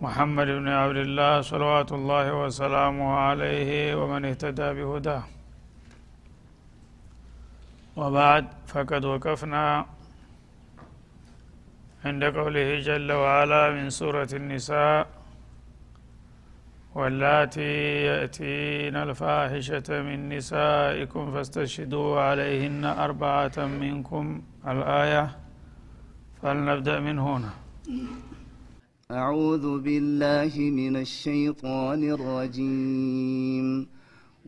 محمد بن عبد الله صلوات الله وسلامه عليه ومن اهتدى بهداه. وبعد فقد وقفنا عند قوله جل وعلا من سورة النساء واللاتي يأتين الفاحشة من نسائكم فاستشهدوا عليهن أربعة منكم. الآية فلنبدأ من هنا. أعوذ بالله من الشيطان الرجيم.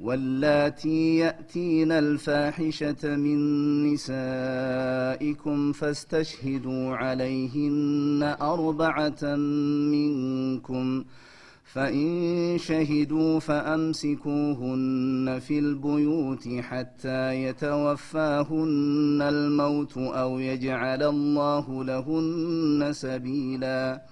واللاتي يأتين الفاحشة من نسائكم فاستشهدوا عليهن أربعة منكم. فإن شهدوا فأمسكوهن في البيوت حتى يتوفاهن الموت أو يجعل الله لهن سبيلاً.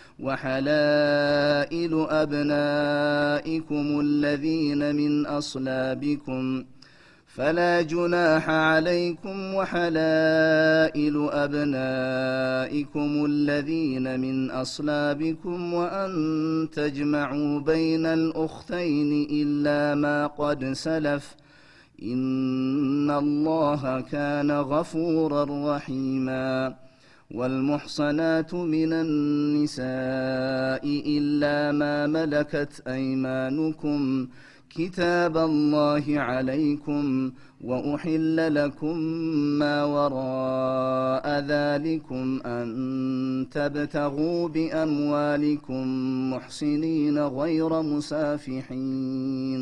وحلائل أبنائكم الذين من أصلابكم فلا جناح عليكم وحلائل أبنائكم الذين من أصلابكم وأن تجمعوا بين الأختين إلا ما قد سلف إن الله كان غفورا رحيما والمحصنات من النساء إلا ما ملكت أيمانكم. كتاب الله عليكم وأحل لكم ما وراء ذلكم أن تبتغوا بأموالكم محسنين غير مسافحين.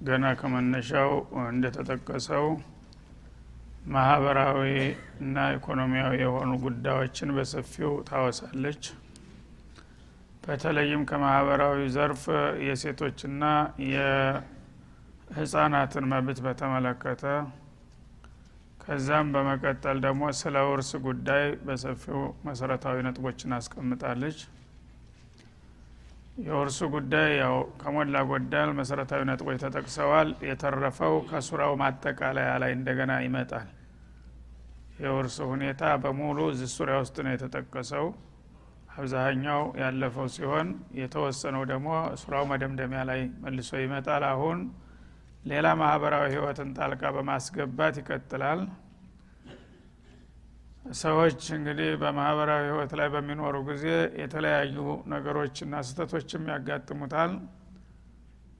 ገና ከመነሻው እንደተጠቀሰው ማህበራዊ እና ኢኮኖሚያዊ የሆኑ ጉዳዮችን በሰፊው ታወሳለች። በተለይም ከማህበራዊ ዘርፍ የሴቶችና የህፃናትን መብት በተመለከተ ከዛም በመቀጠል ደግሞ ስለ ውርስ ጉዳይ በሰፊው መሰረታዊ ነጥቦችን አስቀምጣለች የውርሱ ጉዳይ ያው ከሞላ ጎደል መሰረታዊ ነጥቦች ተጠቅሰዋል። የተረፈው ከሱራው ማጠቃለያ ላይ እንደገና ይመጣል። የውርስ ሁኔታ በሙሉ እዚህ ሱሪያ ውስጥ ነው የተጠቀሰው። አብዛኛው ያለፈው ሲሆን የተወሰነው ደግሞ ሱራው መደምደሚያ ላይ መልሶ ይመጣል። አሁን ሌላ ማህበራዊ ህይወትን ጣልቃ በማስገባት ይቀጥላል ሰዎች እንግዲህ በማህበራዊ ህይወት ላይ በሚኖሩ ጊዜ የተለያዩ ነገሮችና ስህተቶችም ያጋጥሙታል።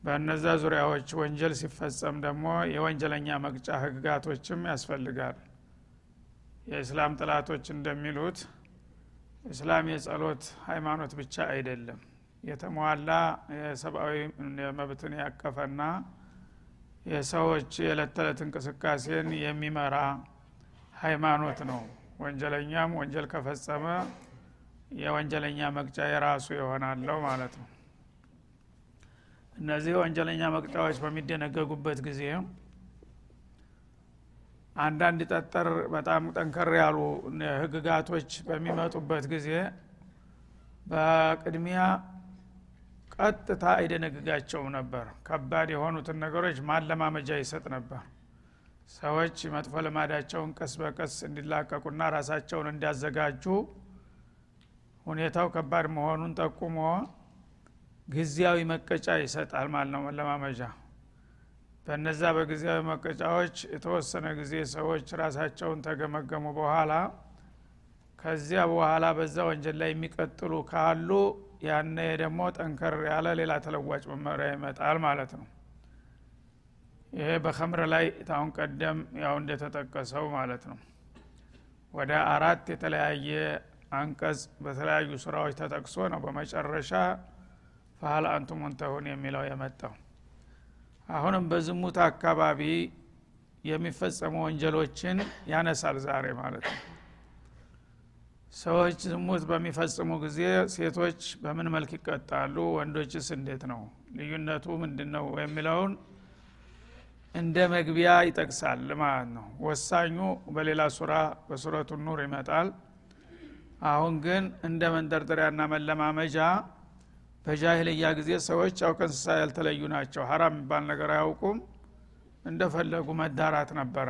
በእነዛ ዙሪያዎች ወንጀል ሲፈጸም ደግሞ የወንጀለኛ መቅጫ ህግጋቶችም ያስፈልጋል። የእስላም ጥላቶች እንደሚሉት እስላም የጸሎት ሃይማኖት ብቻ አይደለም። የተሟላ የሰብአዊ መብትን ያቀፈና የሰዎች የዕለት ተዕለት እንቅስቃሴን የሚመራ ሃይማኖት ነው ወንጀለኛም ወንጀል ከፈጸመ የወንጀለኛ መቅጫ የራሱ ይሆናለው ማለት ነው። እነዚህ ወንጀለኛ መቅጫዎች በሚደነገጉበት ጊዜ አንዳንድ ጠጠር በጣም ጠንከር ያሉ ህግጋቶች በሚመጡበት ጊዜ በቅድሚያ ቀጥታ አይደነግጋቸውም ነበር። ከባድ የሆኑትን ነገሮች ማለማመጃ ይሰጥ ነበር ሰዎች መጥፎ ልማዳቸውን ቀስ በቀስ እንዲላቀቁና ራሳቸውን እንዲያዘጋጁ ሁኔታው ከባድ መሆኑን ጠቁሞ ጊዜያዊ መቀጫ ይሰጣል ማለት ነው መለማመጃ። በነዛ በጊዜያዊ መቀጫዎች የተወሰነ ጊዜ ሰዎች ራሳቸውን ተገመገሙ በኋላ ከዚያ በኋላ በዛ ወንጀል ላይ የሚቀጥሉ ካሉ ያነ ደግሞ ጠንከር ያለ ሌላ ተለዋጭ መመሪያ ይመጣል ማለት ነው ይሄ በከምር ላይ ታሁን ቀደም ያው እንደተጠቀሰው ማለት ነው። ወደ አራት የተለያየ አንቀጽ በተለያዩ ስራዎች ተጠቅሶ ነው በመጨረሻ ፈሀል አንቱ ሙንተሁን የሚለው የመጣው። አሁንም በዝሙት አካባቢ የሚፈጸሙ ወንጀሎችን ያነሳል ዛሬ ማለት ነው። ሰዎች ዝሙት በሚፈጽሙ ጊዜ ሴቶች በምን መልክ ይቀጣሉ? ወንዶችስ እንዴት ነው? ልዩነቱ ምንድን ነው የሚለውን እንደ መግቢያ ይጠቅሳል ማለት ነው። ወሳኙ በሌላ ሱራ በሱረቱ ኑር ይመጣል። አሁን ግን እንደ መንደርደሪያና መለማመጃ በጃሂልያ ጊዜ ሰዎች ያው ከእንስሳ ያልተለዩ ናቸው። ሀራም የሚባል ነገር አያውቁም። እንደፈለጉ መዳራት ነበረ።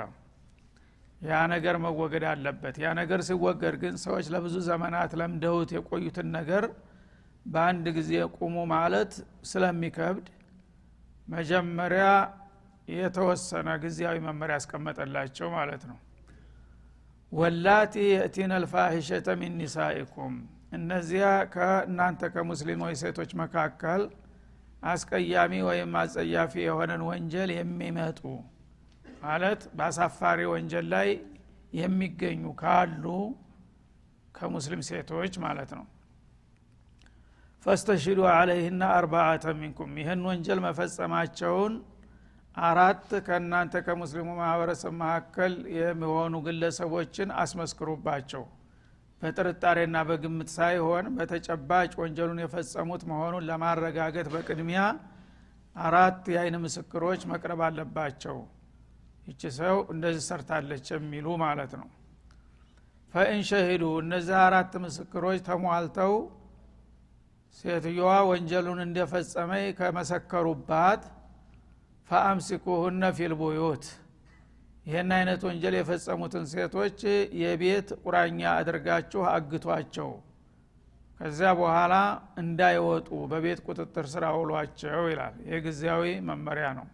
ያ ነገር መወገድ አለበት። ያ ነገር ሲወገድ ግን ሰዎች ለብዙ ዘመናት ለምደውት የቆዩትን ነገር በአንድ ጊዜ ቁሙ ማለት ስለሚከብድ መጀመሪያ የተወሰነ ጊዜያዊ መመሪያ ያስቀመጠላቸው ማለት ነው። ወላቲ የእቲነ ልፋሂሸተ ሚን ኒሳኢኩም። እነዚያ ከእናንተ ከሙስሊሞች ሴቶች መካከል አስቀያሚ ወይም አጸያፊ የሆነን ወንጀል የሚመጡ ማለት በአሳፋሪ ወንጀል ላይ የሚገኙ ካሉ ከሙስሊም ሴቶች ማለት ነው። ፈስተሽዱ አለይህና አርባአተ ሚንኩም። ይህን ወንጀል መፈጸማቸውን አራት ከእናንተ ከሙስሊሙ ማህበረሰብ መካከል የሚሆኑ ግለሰቦችን አስመስክሩባቸው። በጥርጣሬና በግምት ሳይሆን በተጨባጭ ወንጀሉን የፈጸሙት መሆኑን ለማረጋገጥ በቅድሚያ አራት የአይን ምስክሮች መቅረብ አለባቸው። ይቺ ሰው እንደዚህ ሰርታለች የሚሉ ማለት ነው። ፈኢን ሸሂዱ እነዚህ አራት ምስክሮች ተሟልተው ሴትዮዋ ወንጀሉን እንደፈጸመ ከመሰከሩባት ፈአምሲኩሁነ ፊልቡዩት ይህን አይነት ወንጀል የፈጸሙትን ሴቶች የቤት ቁራኛ አድርጋችሁ አግቷቸው ከዚያ በኋላ እንዳይወጡ በቤት ቁጥጥር ስራ ውሏቸው ይላል። ይህ ጊዜያዊ መመሪያ ነው።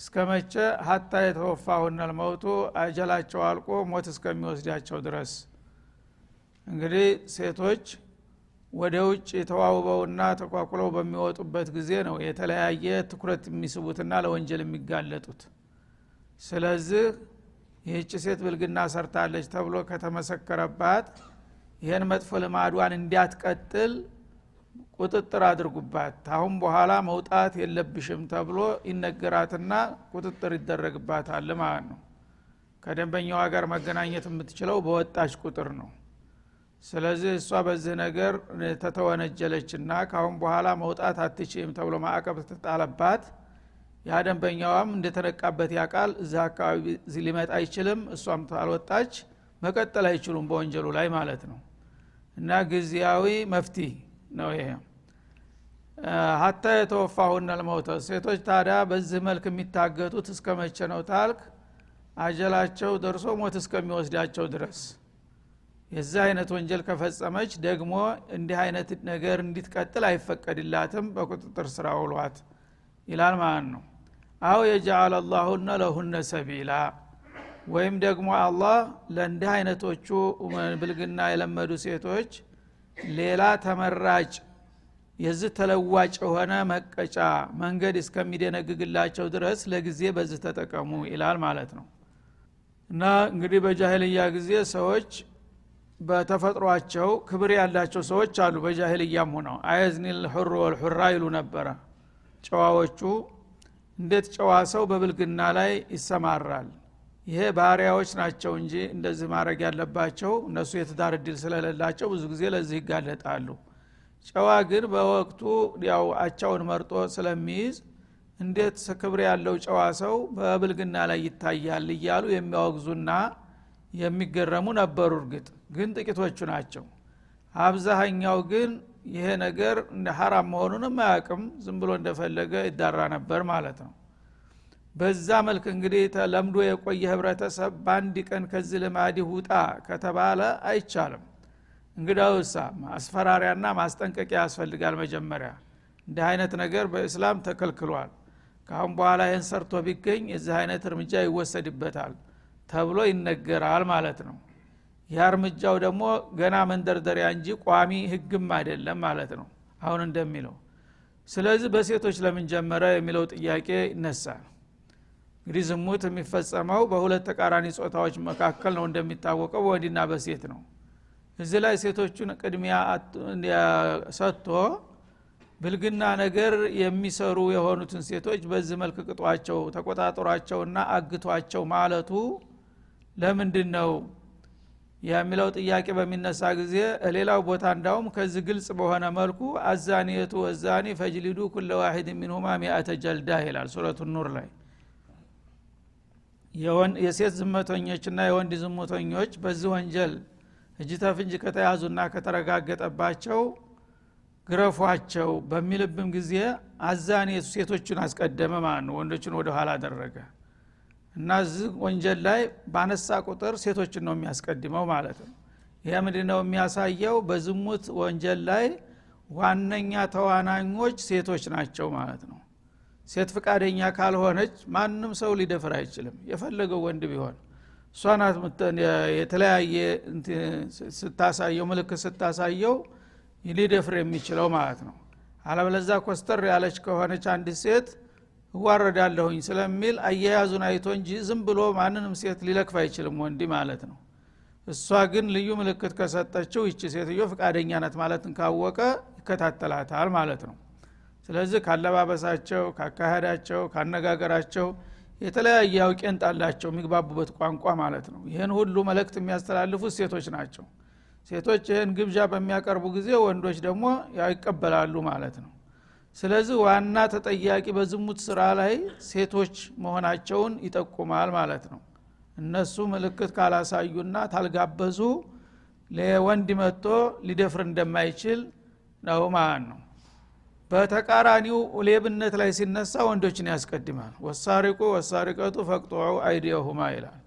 እስከ መቼ? ሀታ የተወፋሁነ ልመውቱ አጀላቸው አልቆ ሞት እስከሚወስዳቸው ድረስ። እንግዲህ ሴቶች ወደ ውጭ ተዋውበውና ተኳኩለው በሚወጡበት ጊዜ ነው የተለያየ ትኩረት የሚስቡትና ለወንጀል የሚጋለጡት። ስለዚህ ይህች ሴት ብልግና ሰርታለች ተብሎ ከተመሰከረባት ይህን መጥፎ ልማዷን እንዲያትቀጥል ቁጥጥር አድርጉባት። ታሁን በኋላ መውጣት የለብሽም ተብሎ ይነገራትና ቁጥጥር ይደረግባታል ማለት ነው። ከደንበኛዋ ጋር መገናኘት የምትችለው በወጣች ቁጥር ነው ስለዚህ እሷ በዚህ ነገር ተተወነጀለችና ካሁን በኋላ መውጣት አትችም ተብሎ ማዕቀብ ተጣለባት። ያ ደንበኛዋም እንደተነቃበት ያቃል እዛ አካባቢ ሊመጣ አይችልም እሷም አልወጣች። መቀጠል አይችሉም በወንጀሉ ላይ ማለት ነው። እና ጊዜያዊ መፍትህ ነው ይሄ። ሀታ የተወፋሁነ ልመውተ ሴቶች ታዲያ በዚህ መልክ የሚታገቱት እስከ መቼ ነው ታልክ? አጀላቸው ደርሶ ሞት እስከሚወስዳቸው ድረስ የዚህ አይነት ወንጀል ከፈጸመች ደግሞ እንዲህ አይነት ነገር እንዲትቀጥል አይፈቀድላትም። በቁጥጥር ስራ ውሏት ይላል ማለት ነው። አው የጃአል አላሁነ ለሁነ ሰቢላ ወይም ደግሞ አላህ ለእንዲህ አይነቶቹ ብልግና የለመዱ ሴቶች ሌላ ተመራጭ የዚህ ተለዋጭ የሆነ መቀጫ መንገድ እስከሚደነግግላቸው ድረስ ለጊዜ በዚህ ተጠቀሙ ይላል ማለት ነው። እና እንግዲህ በጃሂልያ ጊዜ ሰዎች በተፈጥሯቸው ክብር ያላቸው ሰዎች አሉ። በጃሂልያም ሆነው አየዝኒል ሑር ወልሑራ ይሉ ነበረ። ጨዋዎቹ እንዴት ጨዋ ሰው በብልግና ላይ ይሰማራል? ይሄ ባሪያዎች ናቸው እንጂ እንደዚህ ማድረግ ያለባቸው እነሱ የትዳር እድል ስለሌላቸው ብዙ ጊዜ ለዚህ ይጋለጣሉ። ጨዋ ግን በወቅቱ ያው አቻውን መርጦ ስለሚይዝ እንዴት ክብር ያለው ጨዋ ሰው በብልግና ላይ ይታያል እያሉ የሚያወግዙና የሚገረሙ ነበሩ እርግጥ ግን ጥቂቶቹ ናቸው። አብዛሃኛው ግን ይሄ ነገር እንደ ሀራም መሆኑንም አያቅም ዝም ብሎ እንደፈለገ ይዳራ ነበር ማለት ነው። በዛ መልክ እንግዲህ ተለምዶ የቆየ ህብረተሰብ በአንድ ቀን ከዚህ ልማድ ውጣ ከተባለ አይቻልም። እንግዳውሳ ማስፈራሪያና ማስጠንቀቂያ ያስፈልጋል መጀመሪያ። እንዲህ አይነት ነገር በእስላም ተከልክሏል። ካሁን በኋላ ይህን ሰርቶ ቢገኝ የዚህ አይነት እርምጃ ይወሰድበታል ተብሎ ይነገራል ማለት ነው ያ እርምጃው ደግሞ ገና መንደርደሪያ እንጂ ቋሚ ህግም አይደለም ማለት ነው። አሁን እንደሚለው ስለዚህ በሴቶች ለምን ጀመረ የሚለው ጥያቄ ይነሳል። እንግዲህ ዝሙት የሚፈጸመው በሁለት ተቃራኒ ጾታዎች መካከል ነው እንደሚታወቀው በወንድና በሴት ነው። እዚህ ላይ ሴቶቹን ቅድሚያ ሰጥቶ ብልግና ነገር የሚሰሩ የሆኑትን ሴቶች በዚህ መልክ ቅጧቸው ተቆጣጠሯቸውና አግቷቸው ማለቱ ለምንድን ነው የሚለው ጥያቄ በሚነሳ ጊዜ ሌላው ቦታ እንዳውም ከዚህ ግልጽ በሆነ መልኩ አዛኒየቱ ወዛኒ ፈጅሊዱ ኩለ ዋሂድ ሚንሁማ ሚአተ ጀልዳ ይላል ሱረቱ ኑር ላይ። የሴት ዝመተኞችና የወንድ ዝሙተኞች በዚህ ወንጀል እጅ ተፍንጅ ከተያዙና ከተረጋገጠባቸው ግረፏቸው በሚልብም ጊዜ አዛኔቱ ሴቶችን አስቀደመ ማለት ነው። ወንዶችን ወደ ኋላ አደረገ እና እዚህ ወንጀል ላይ ባነሳ ቁጥር ሴቶችን ነው የሚያስቀድመው ማለት ነው። ይህ ምንድ ነው የሚያሳየው? በዝሙት ወንጀል ላይ ዋነኛ ተዋናኞች ሴቶች ናቸው ማለት ነው። ሴት ፍቃደኛ ካልሆነች ማንም ሰው ሊደፍር አይችልም። የፈለገው ወንድ ቢሆን። እሷ የተለያየ ስታሳየው ምልክት ስታሳየው ሊደፍር የሚችለው ማለት ነው። አለበለዛ ኮስተር ያለች ከሆነች አንድ ሴት እዋረዳለሁኝ ስለሚል አያያዙን አይቶ እንጂ ዝም ብሎ ማንንም ሴት ሊለክፍ አይችልም ወንድ ማለት ነው። እሷ ግን ልዩ ምልክት ከሰጠችው ይቺ ሴትዮ ፍቃደኛ ናት ማለትን ካወቀ ይከታተላታል ማለት ነው። ስለዚህ ካለባበሳቸው ካካሄዳቸው ካነጋገራቸው የተለያየ አውቄንጥ አላቸው የሚግባቡበት ቋንቋ ማለት ነው። ይህን ሁሉ መልእክት የሚያስተላልፉት ሴቶች ናቸው። ሴቶች ይህን ግብዣ በሚያቀርቡ ጊዜ ወንዶች ደግሞ ይቀበላሉ ማለት ነው ስለዚህ ዋና ተጠያቂ በዝሙት ስራ ላይ ሴቶች መሆናቸውን ይጠቁማል ማለት ነው። እነሱ ምልክት ካላሳዩና ታልጋበዙ ለወንድ መጥቶ ሊደፍር እንደማይችል ነው ማለት ነው። በተቃራኒው ሌብነት ላይ ሲነሳ ወንዶችን ያስቀድማል። ወሳሪቁ ወሳሪቀቱ ፈቅጦዑ አይዲየሁማ ይላል።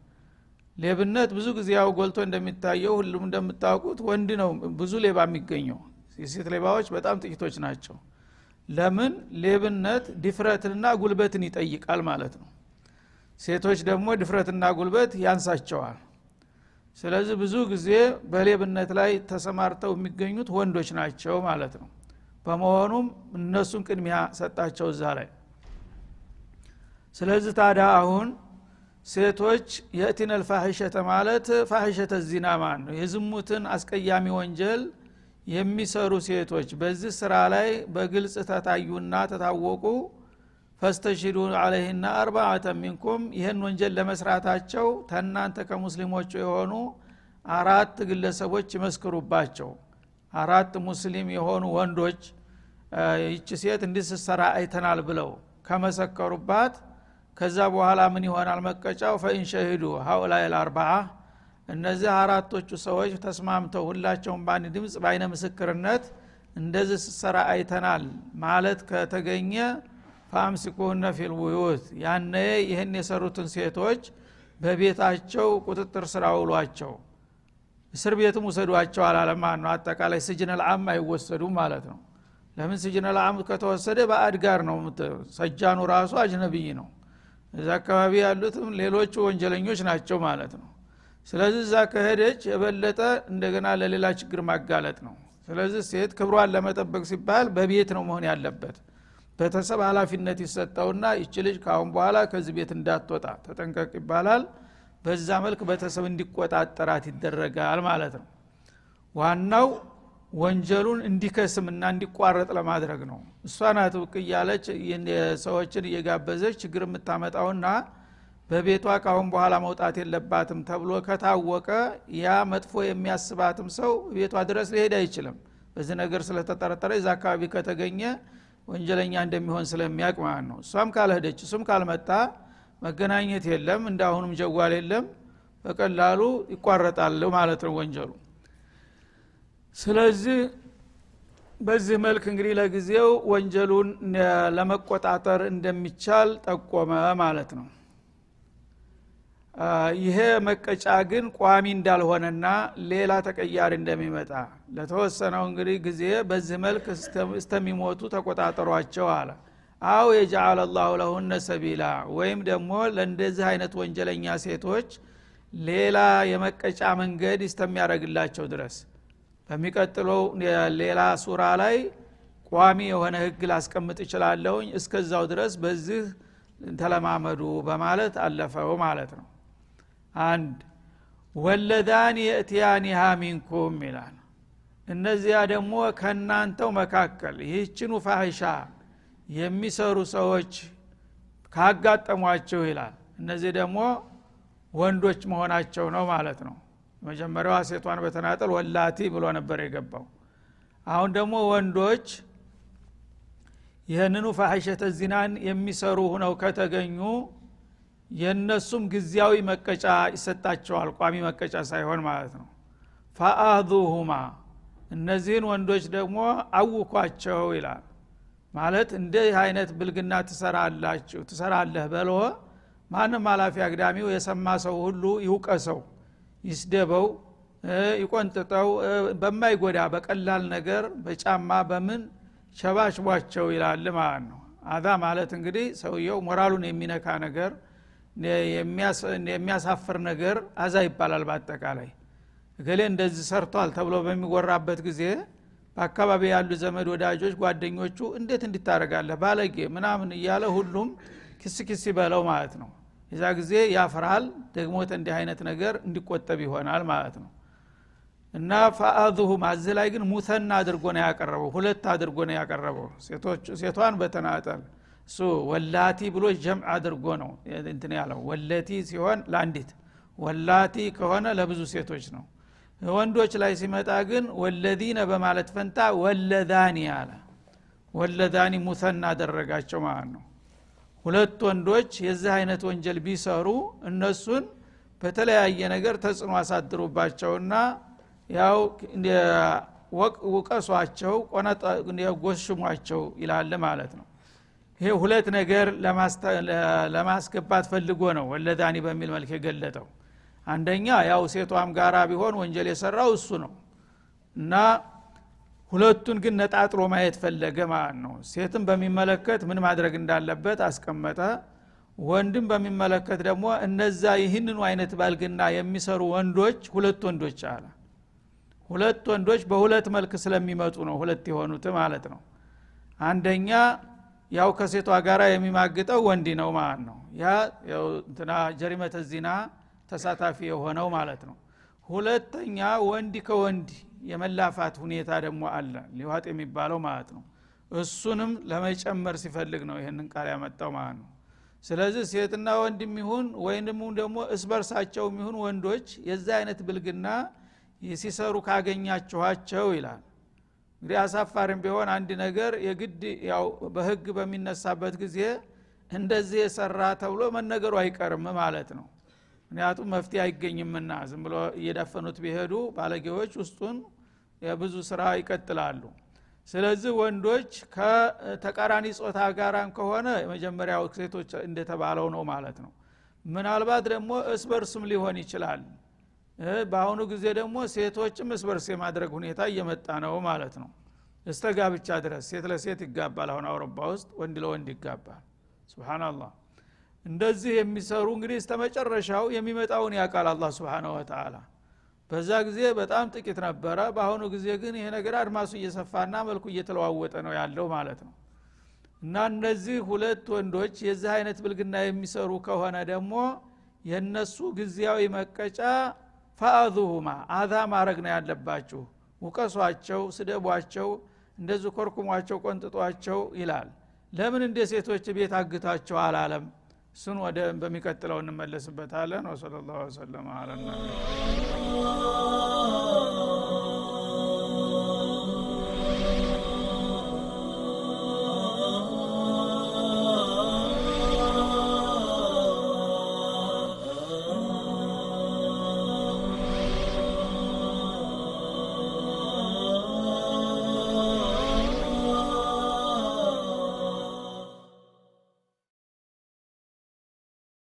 ሌብነት ብዙ ጊዜ ያው ጎልቶ እንደሚታየው ሁሉም እንደምታውቁት ወንድ ነው ብዙ ሌባ የሚገኘው። የሴት ሌባዎች በጣም ጥቂቶች ናቸው ለምን? ሌብነት ድፍረትንና ጉልበትን ይጠይቃል ማለት ነው። ሴቶች ደግሞ ድፍረትና ጉልበት ያንሳቸዋል። ስለዚህ ብዙ ጊዜ በሌብነት ላይ ተሰማርተው የሚገኙት ወንዶች ናቸው ማለት ነው። በመሆኑም እነሱን ቅድሚያ ሰጣቸው እዛ ላይ። ስለዚህ ታዲያ አሁን ሴቶች የእቲነል ፋሒሸተ ማለት ፋሒሸተ ዚና ማለት ነው? የዝሙትን አስቀያሚ ወንጀል የሚሰሩ ሴቶች በዚህ ስራ ላይ በግልጽ ተታዩና ተታወቁ። ፈስተሽዱ አለህና አርባአተ ሚንኩም። ይህን ወንጀል ለመስራታቸው ተናንተ ከሙስሊሞቹ የሆኑ አራት ግለሰቦች ይመስክሩባቸው። አራት ሙስሊም የሆኑ ወንዶች ይቺ ሴት እንዲህ ስትሰራ አይተናል ብለው ከመሰከሩባት። ከዛ በኋላ ምን ይሆናል መቀጫው? ፈኢን ሸሂዱ ሀኡላይ ልአርባዓ እነዚህ አራቶቹ ሰዎች ተስማምተው ሁላቸውም በአንድ ድምፅ በአይነ ምስክርነት እንደዚህ ስትሰራ አይተናል ማለት ከተገኘ ፈአምሲኩሁነ ፊል ቡዩት። ያነ ይህን የሰሩትን ሴቶች በቤታቸው ቁጥጥር ስራ ውሏቸው እስር ቤትም ውሰዷቸው አላለም ነው። አጠቃላይ ስጅን ልአም አይወሰዱም ማለት ነው። ለምን ስጅን ልአም ከተወሰደ በአድ ጋር ነው ሰጃኑ ራሱ አጅነብይ ነው። እዛ አካባቢ ያሉትም ሌሎቹ ወንጀለኞች ናቸው ማለት ነው ስለዚህ እዛ ከሄደች የበለጠ እንደገና ለሌላ ችግር ማጋለጥ ነው። ስለዚህ ሴት ክብሯን ለመጠበቅ ሲባል በቤት ነው መሆን ያለበት። ቤተሰብ ሀላፊነት ይሰጠውና ይች ልጅ ካሁን በኋላ ከዚህ ቤት እንዳትወጣ ተጠንቀቅ ይባላል። በዛ መልክ ቤተሰብ እንዲቆጣጠራት ይደረጋል ማለት ነው። ዋናው ወንጀሉን እንዲከስምና እንዲቋረጥ ለማድረግ ነው። እሷ ናት ብቅ እያለች ሰዎችን እየጋበዘች ችግር የምታመጣውና በቤቷ ካሁን በኋላ መውጣት የለባትም ተብሎ ከታወቀ ያ መጥፎ የሚያስባትም ሰው ቤቷ ድረስ ሊሄድ አይችልም። በዚህ ነገር ስለተጠረጠረ እዛ አካባቢ ከተገኘ ወንጀለኛ እንደሚሆን ስለሚያቅ ማለት ነው። እሷም ካልሄደች እሱም ካልመጣ መገናኘት የለም እንዳሁኑም ጀጓል የለም። በቀላሉ ይቋረጣል ማለት ነው ወንጀሉ። ስለዚህ በዚህ መልክ እንግዲህ ለጊዜው ወንጀሉን ለመቆጣጠር እንደሚቻል ጠቆመ ማለት ነው ይሄ መቀጫ ግን ቋሚ እንዳልሆነና ሌላ ተቀያሪ እንደሚመጣ ለተወሰነው እንግዲህ ጊዜ በዚህ መልክ እስተሚሞቱ ተቆጣጠሯቸው አለ። አው የጃአለ ላሁ ለሁነ ሰቢላ ወይም ደግሞ ለእንደዚህ አይነት ወንጀለኛ ሴቶች ሌላ የመቀጫ መንገድ እስተሚያደረግላቸው ድረስ። በሚቀጥለው ሌላ ሱራ ላይ ቋሚ የሆነ ህግ ላስቀምጥ ይችላለሁኝ እስከዛው ድረስ በዚህ ተለማመዱ በማለት አለፈው ማለት ነው አንድ ወለዳን የእትያኒሃ ሚንኩም ይላል። እነዚያ ደግሞ ከእናንተው መካከል ይህችኑ ፋሂሻ የሚሰሩ ሰዎች ካጋጠሟቸው ይላል። እነዚህ ደግሞ ወንዶች መሆናቸው ነው ማለት ነው። መጀመሪያዋ ሴቷን በተናጠል ወላቲ ብሎ ነበር የገባው። አሁን ደግሞ ወንዶች ይህንኑ ፋሒሸተ ዚናን የሚሰሩ ሁነው ከተገኙ የእነሱም ጊዜያዊ መቀጫ ይሰጣቸዋል ቋሚ መቀጫ ሳይሆን ማለት ነው። ፈአዙሁማ እነዚህን ወንዶች ደግሞ አውኳቸው ይላል። ማለት እንዲህ አይነት ብልግና ትሰራላችሁ ትሰራለህ በሎ ማንም ኃላፊ አግዳሚው የሰማ ሰው ሁሉ ይውቀሰው ይስደበው ይቆንጥጠው በማይጎዳ በቀላል ነገር በጫማ በምን ሸባሽቧቸው ይላል ማለት ነው። አዛ ማለት እንግዲህ ሰውየው ሞራሉን የሚነካ ነገር የሚያሳፍር ነገር አዛ ይባላል በአጠቃላይ። እገሌ እንደዚህ ሰርቷል ተብሎ በሚወራበት ጊዜ በአካባቢ ያሉ ዘመድ ወዳጆች ጓደኞቹ እንዴት እንዲታረጋለህ ባለጌ ምናምን እያለ ሁሉም ክስ ክስ ይበለው ማለት ነው። የዛ ጊዜ ያፍራል ደግሞ እንዲህ አይነት ነገር እንዲቆጠብ ይሆናል ማለት ነው። እና ፈአዙሁም አዚህ ላይ ግን ሙተና አድርጎ ነው ያቀረበው ሁለት አድርጎ ነው ያቀረበው። ሴቷን በተናጠል እሱ ወላቲ ብሎ ጀምዕ አድርጎ ነው እንትን ያለው። ወለቲ ሲሆን ለአንዲት ወላቲ ከሆነ ለብዙ ሴቶች ነው። ወንዶች ላይ ሲመጣ ግን ወለዚነ በማለት ፈንታ ወለዛኒ አለ። ወለዛኒ ሙተና አደረጋቸው ማለት ነው። ሁለት ወንዶች የዚህ አይነት ወንጀል ቢሰሩ እነሱን በተለያየ ነገር ተጽዕኖ አሳድሩባቸውና ያው ውቀሷቸው ጎሽሟቸው ይላል ማለት ነው ይሄ ሁለት ነገር ለማስገባት ፈልጎ ነው ወለዳኒ በሚል መልክ የገለጠው። አንደኛ ያው ሴቷም ጋራ ቢሆን ወንጀል የሰራው እሱ ነው። እና ሁለቱን ግን ነጣጥሎ ማየት ፈለገ ማለት ነው። ሴትን በሚመለከት ምን ማድረግ እንዳለበት አስቀመጠ። ወንድም በሚመለከት ደግሞ እነዛ ይህንኑ አይነት ባልግና የሚሰሩ ወንዶች ሁለት ወንዶች አለ። ሁለት ወንዶች በሁለት መልክ ስለሚመጡ ነው ሁለት የሆኑት ማለት ነው። አንደኛ ያው ከሴቷ ጋር የሚማግጠው ወንድ ነው ማለት ነው። ያ እንትና ጀሪመተ ዚና ተሳታፊ የሆነው ማለት ነው። ሁለተኛ ወንድ ከወንድ የመላፋት ሁኔታ ደግሞ አለ ሊዋጥ የሚባለው ማለት ነው። እሱንም ለመጨመር ሲፈልግ ነው ይህንን ቃል ያመጣው ማለት ነው። ስለዚህ ሴትና ወንድ የሚሆን ወይም ደግሞ እስበርሳቸው የሚሆን ወንዶች የዛ አይነት ብልግና ሲሰሩ ካገኛችኋቸው ይላል እንግዲህ አሳፋሪም ቢሆን አንድ ነገር የግድ ያው በህግ በሚነሳበት ጊዜ እንደዚህ የሰራ ተብሎ መነገሩ አይቀርም ማለት ነው። ምክንያቱም መፍትሄ አይገኝምና ዝም ብሎ እየዳፈኑት ቢሄዱ ባለጌዎች ውስጡን የብዙ ስራ ይቀጥላሉ። ስለዚህ ወንዶች ከተቃራኒ ጾታ ጋራም ከሆነ የመጀመሪያው ሴቶች እንደተባለው ነው ማለት ነው። ምናልባት ደግሞ እስበርስም ሊሆን ይችላል በአሁኑ ጊዜ ደግሞ ሴቶችም እስበርስ የማድረግ ሁኔታ እየመጣ ነው ማለት ነው። እስተ ጋብቻ ድረስ ሴት ለሴት ይጋባል። አሁን አውሮፓ ውስጥ ወንድ ለወንድ ይጋባል። ስብናላህ እንደዚህ የሚሰሩ እንግዲህ እስተ መጨረሻው የሚመጣውን ያውቃል አላ ስብን ወተላ በዛ ጊዜ በጣም ጥቂት ነበረ። በአሁኑ ጊዜ ግን ይሄ ነገር አድማሱ እየሰፋና መልኩ እየተለዋወጠ ነው ያለው ማለት ነው። እና እነዚህ ሁለት ወንዶች የዚህ አይነት ብልግና የሚሰሩ ከሆነ ደግሞ የነሱ ጊዜያዊ መቀጫ ፈአዙሁማ አዛ ማድረግ ነው ያለባችሁ። ውቀሷቸው ስደቧቸው እንደዚህ ኮርኩሟቸው ቆንጥጧቸው ይላል። ለምን እንደ ሴቶች ቤት አግታቸው አላለም? እሱን ወደ በሚቀጥለው እንመለስበታለን። ወሰለ ላሁ ወሰለም። አለና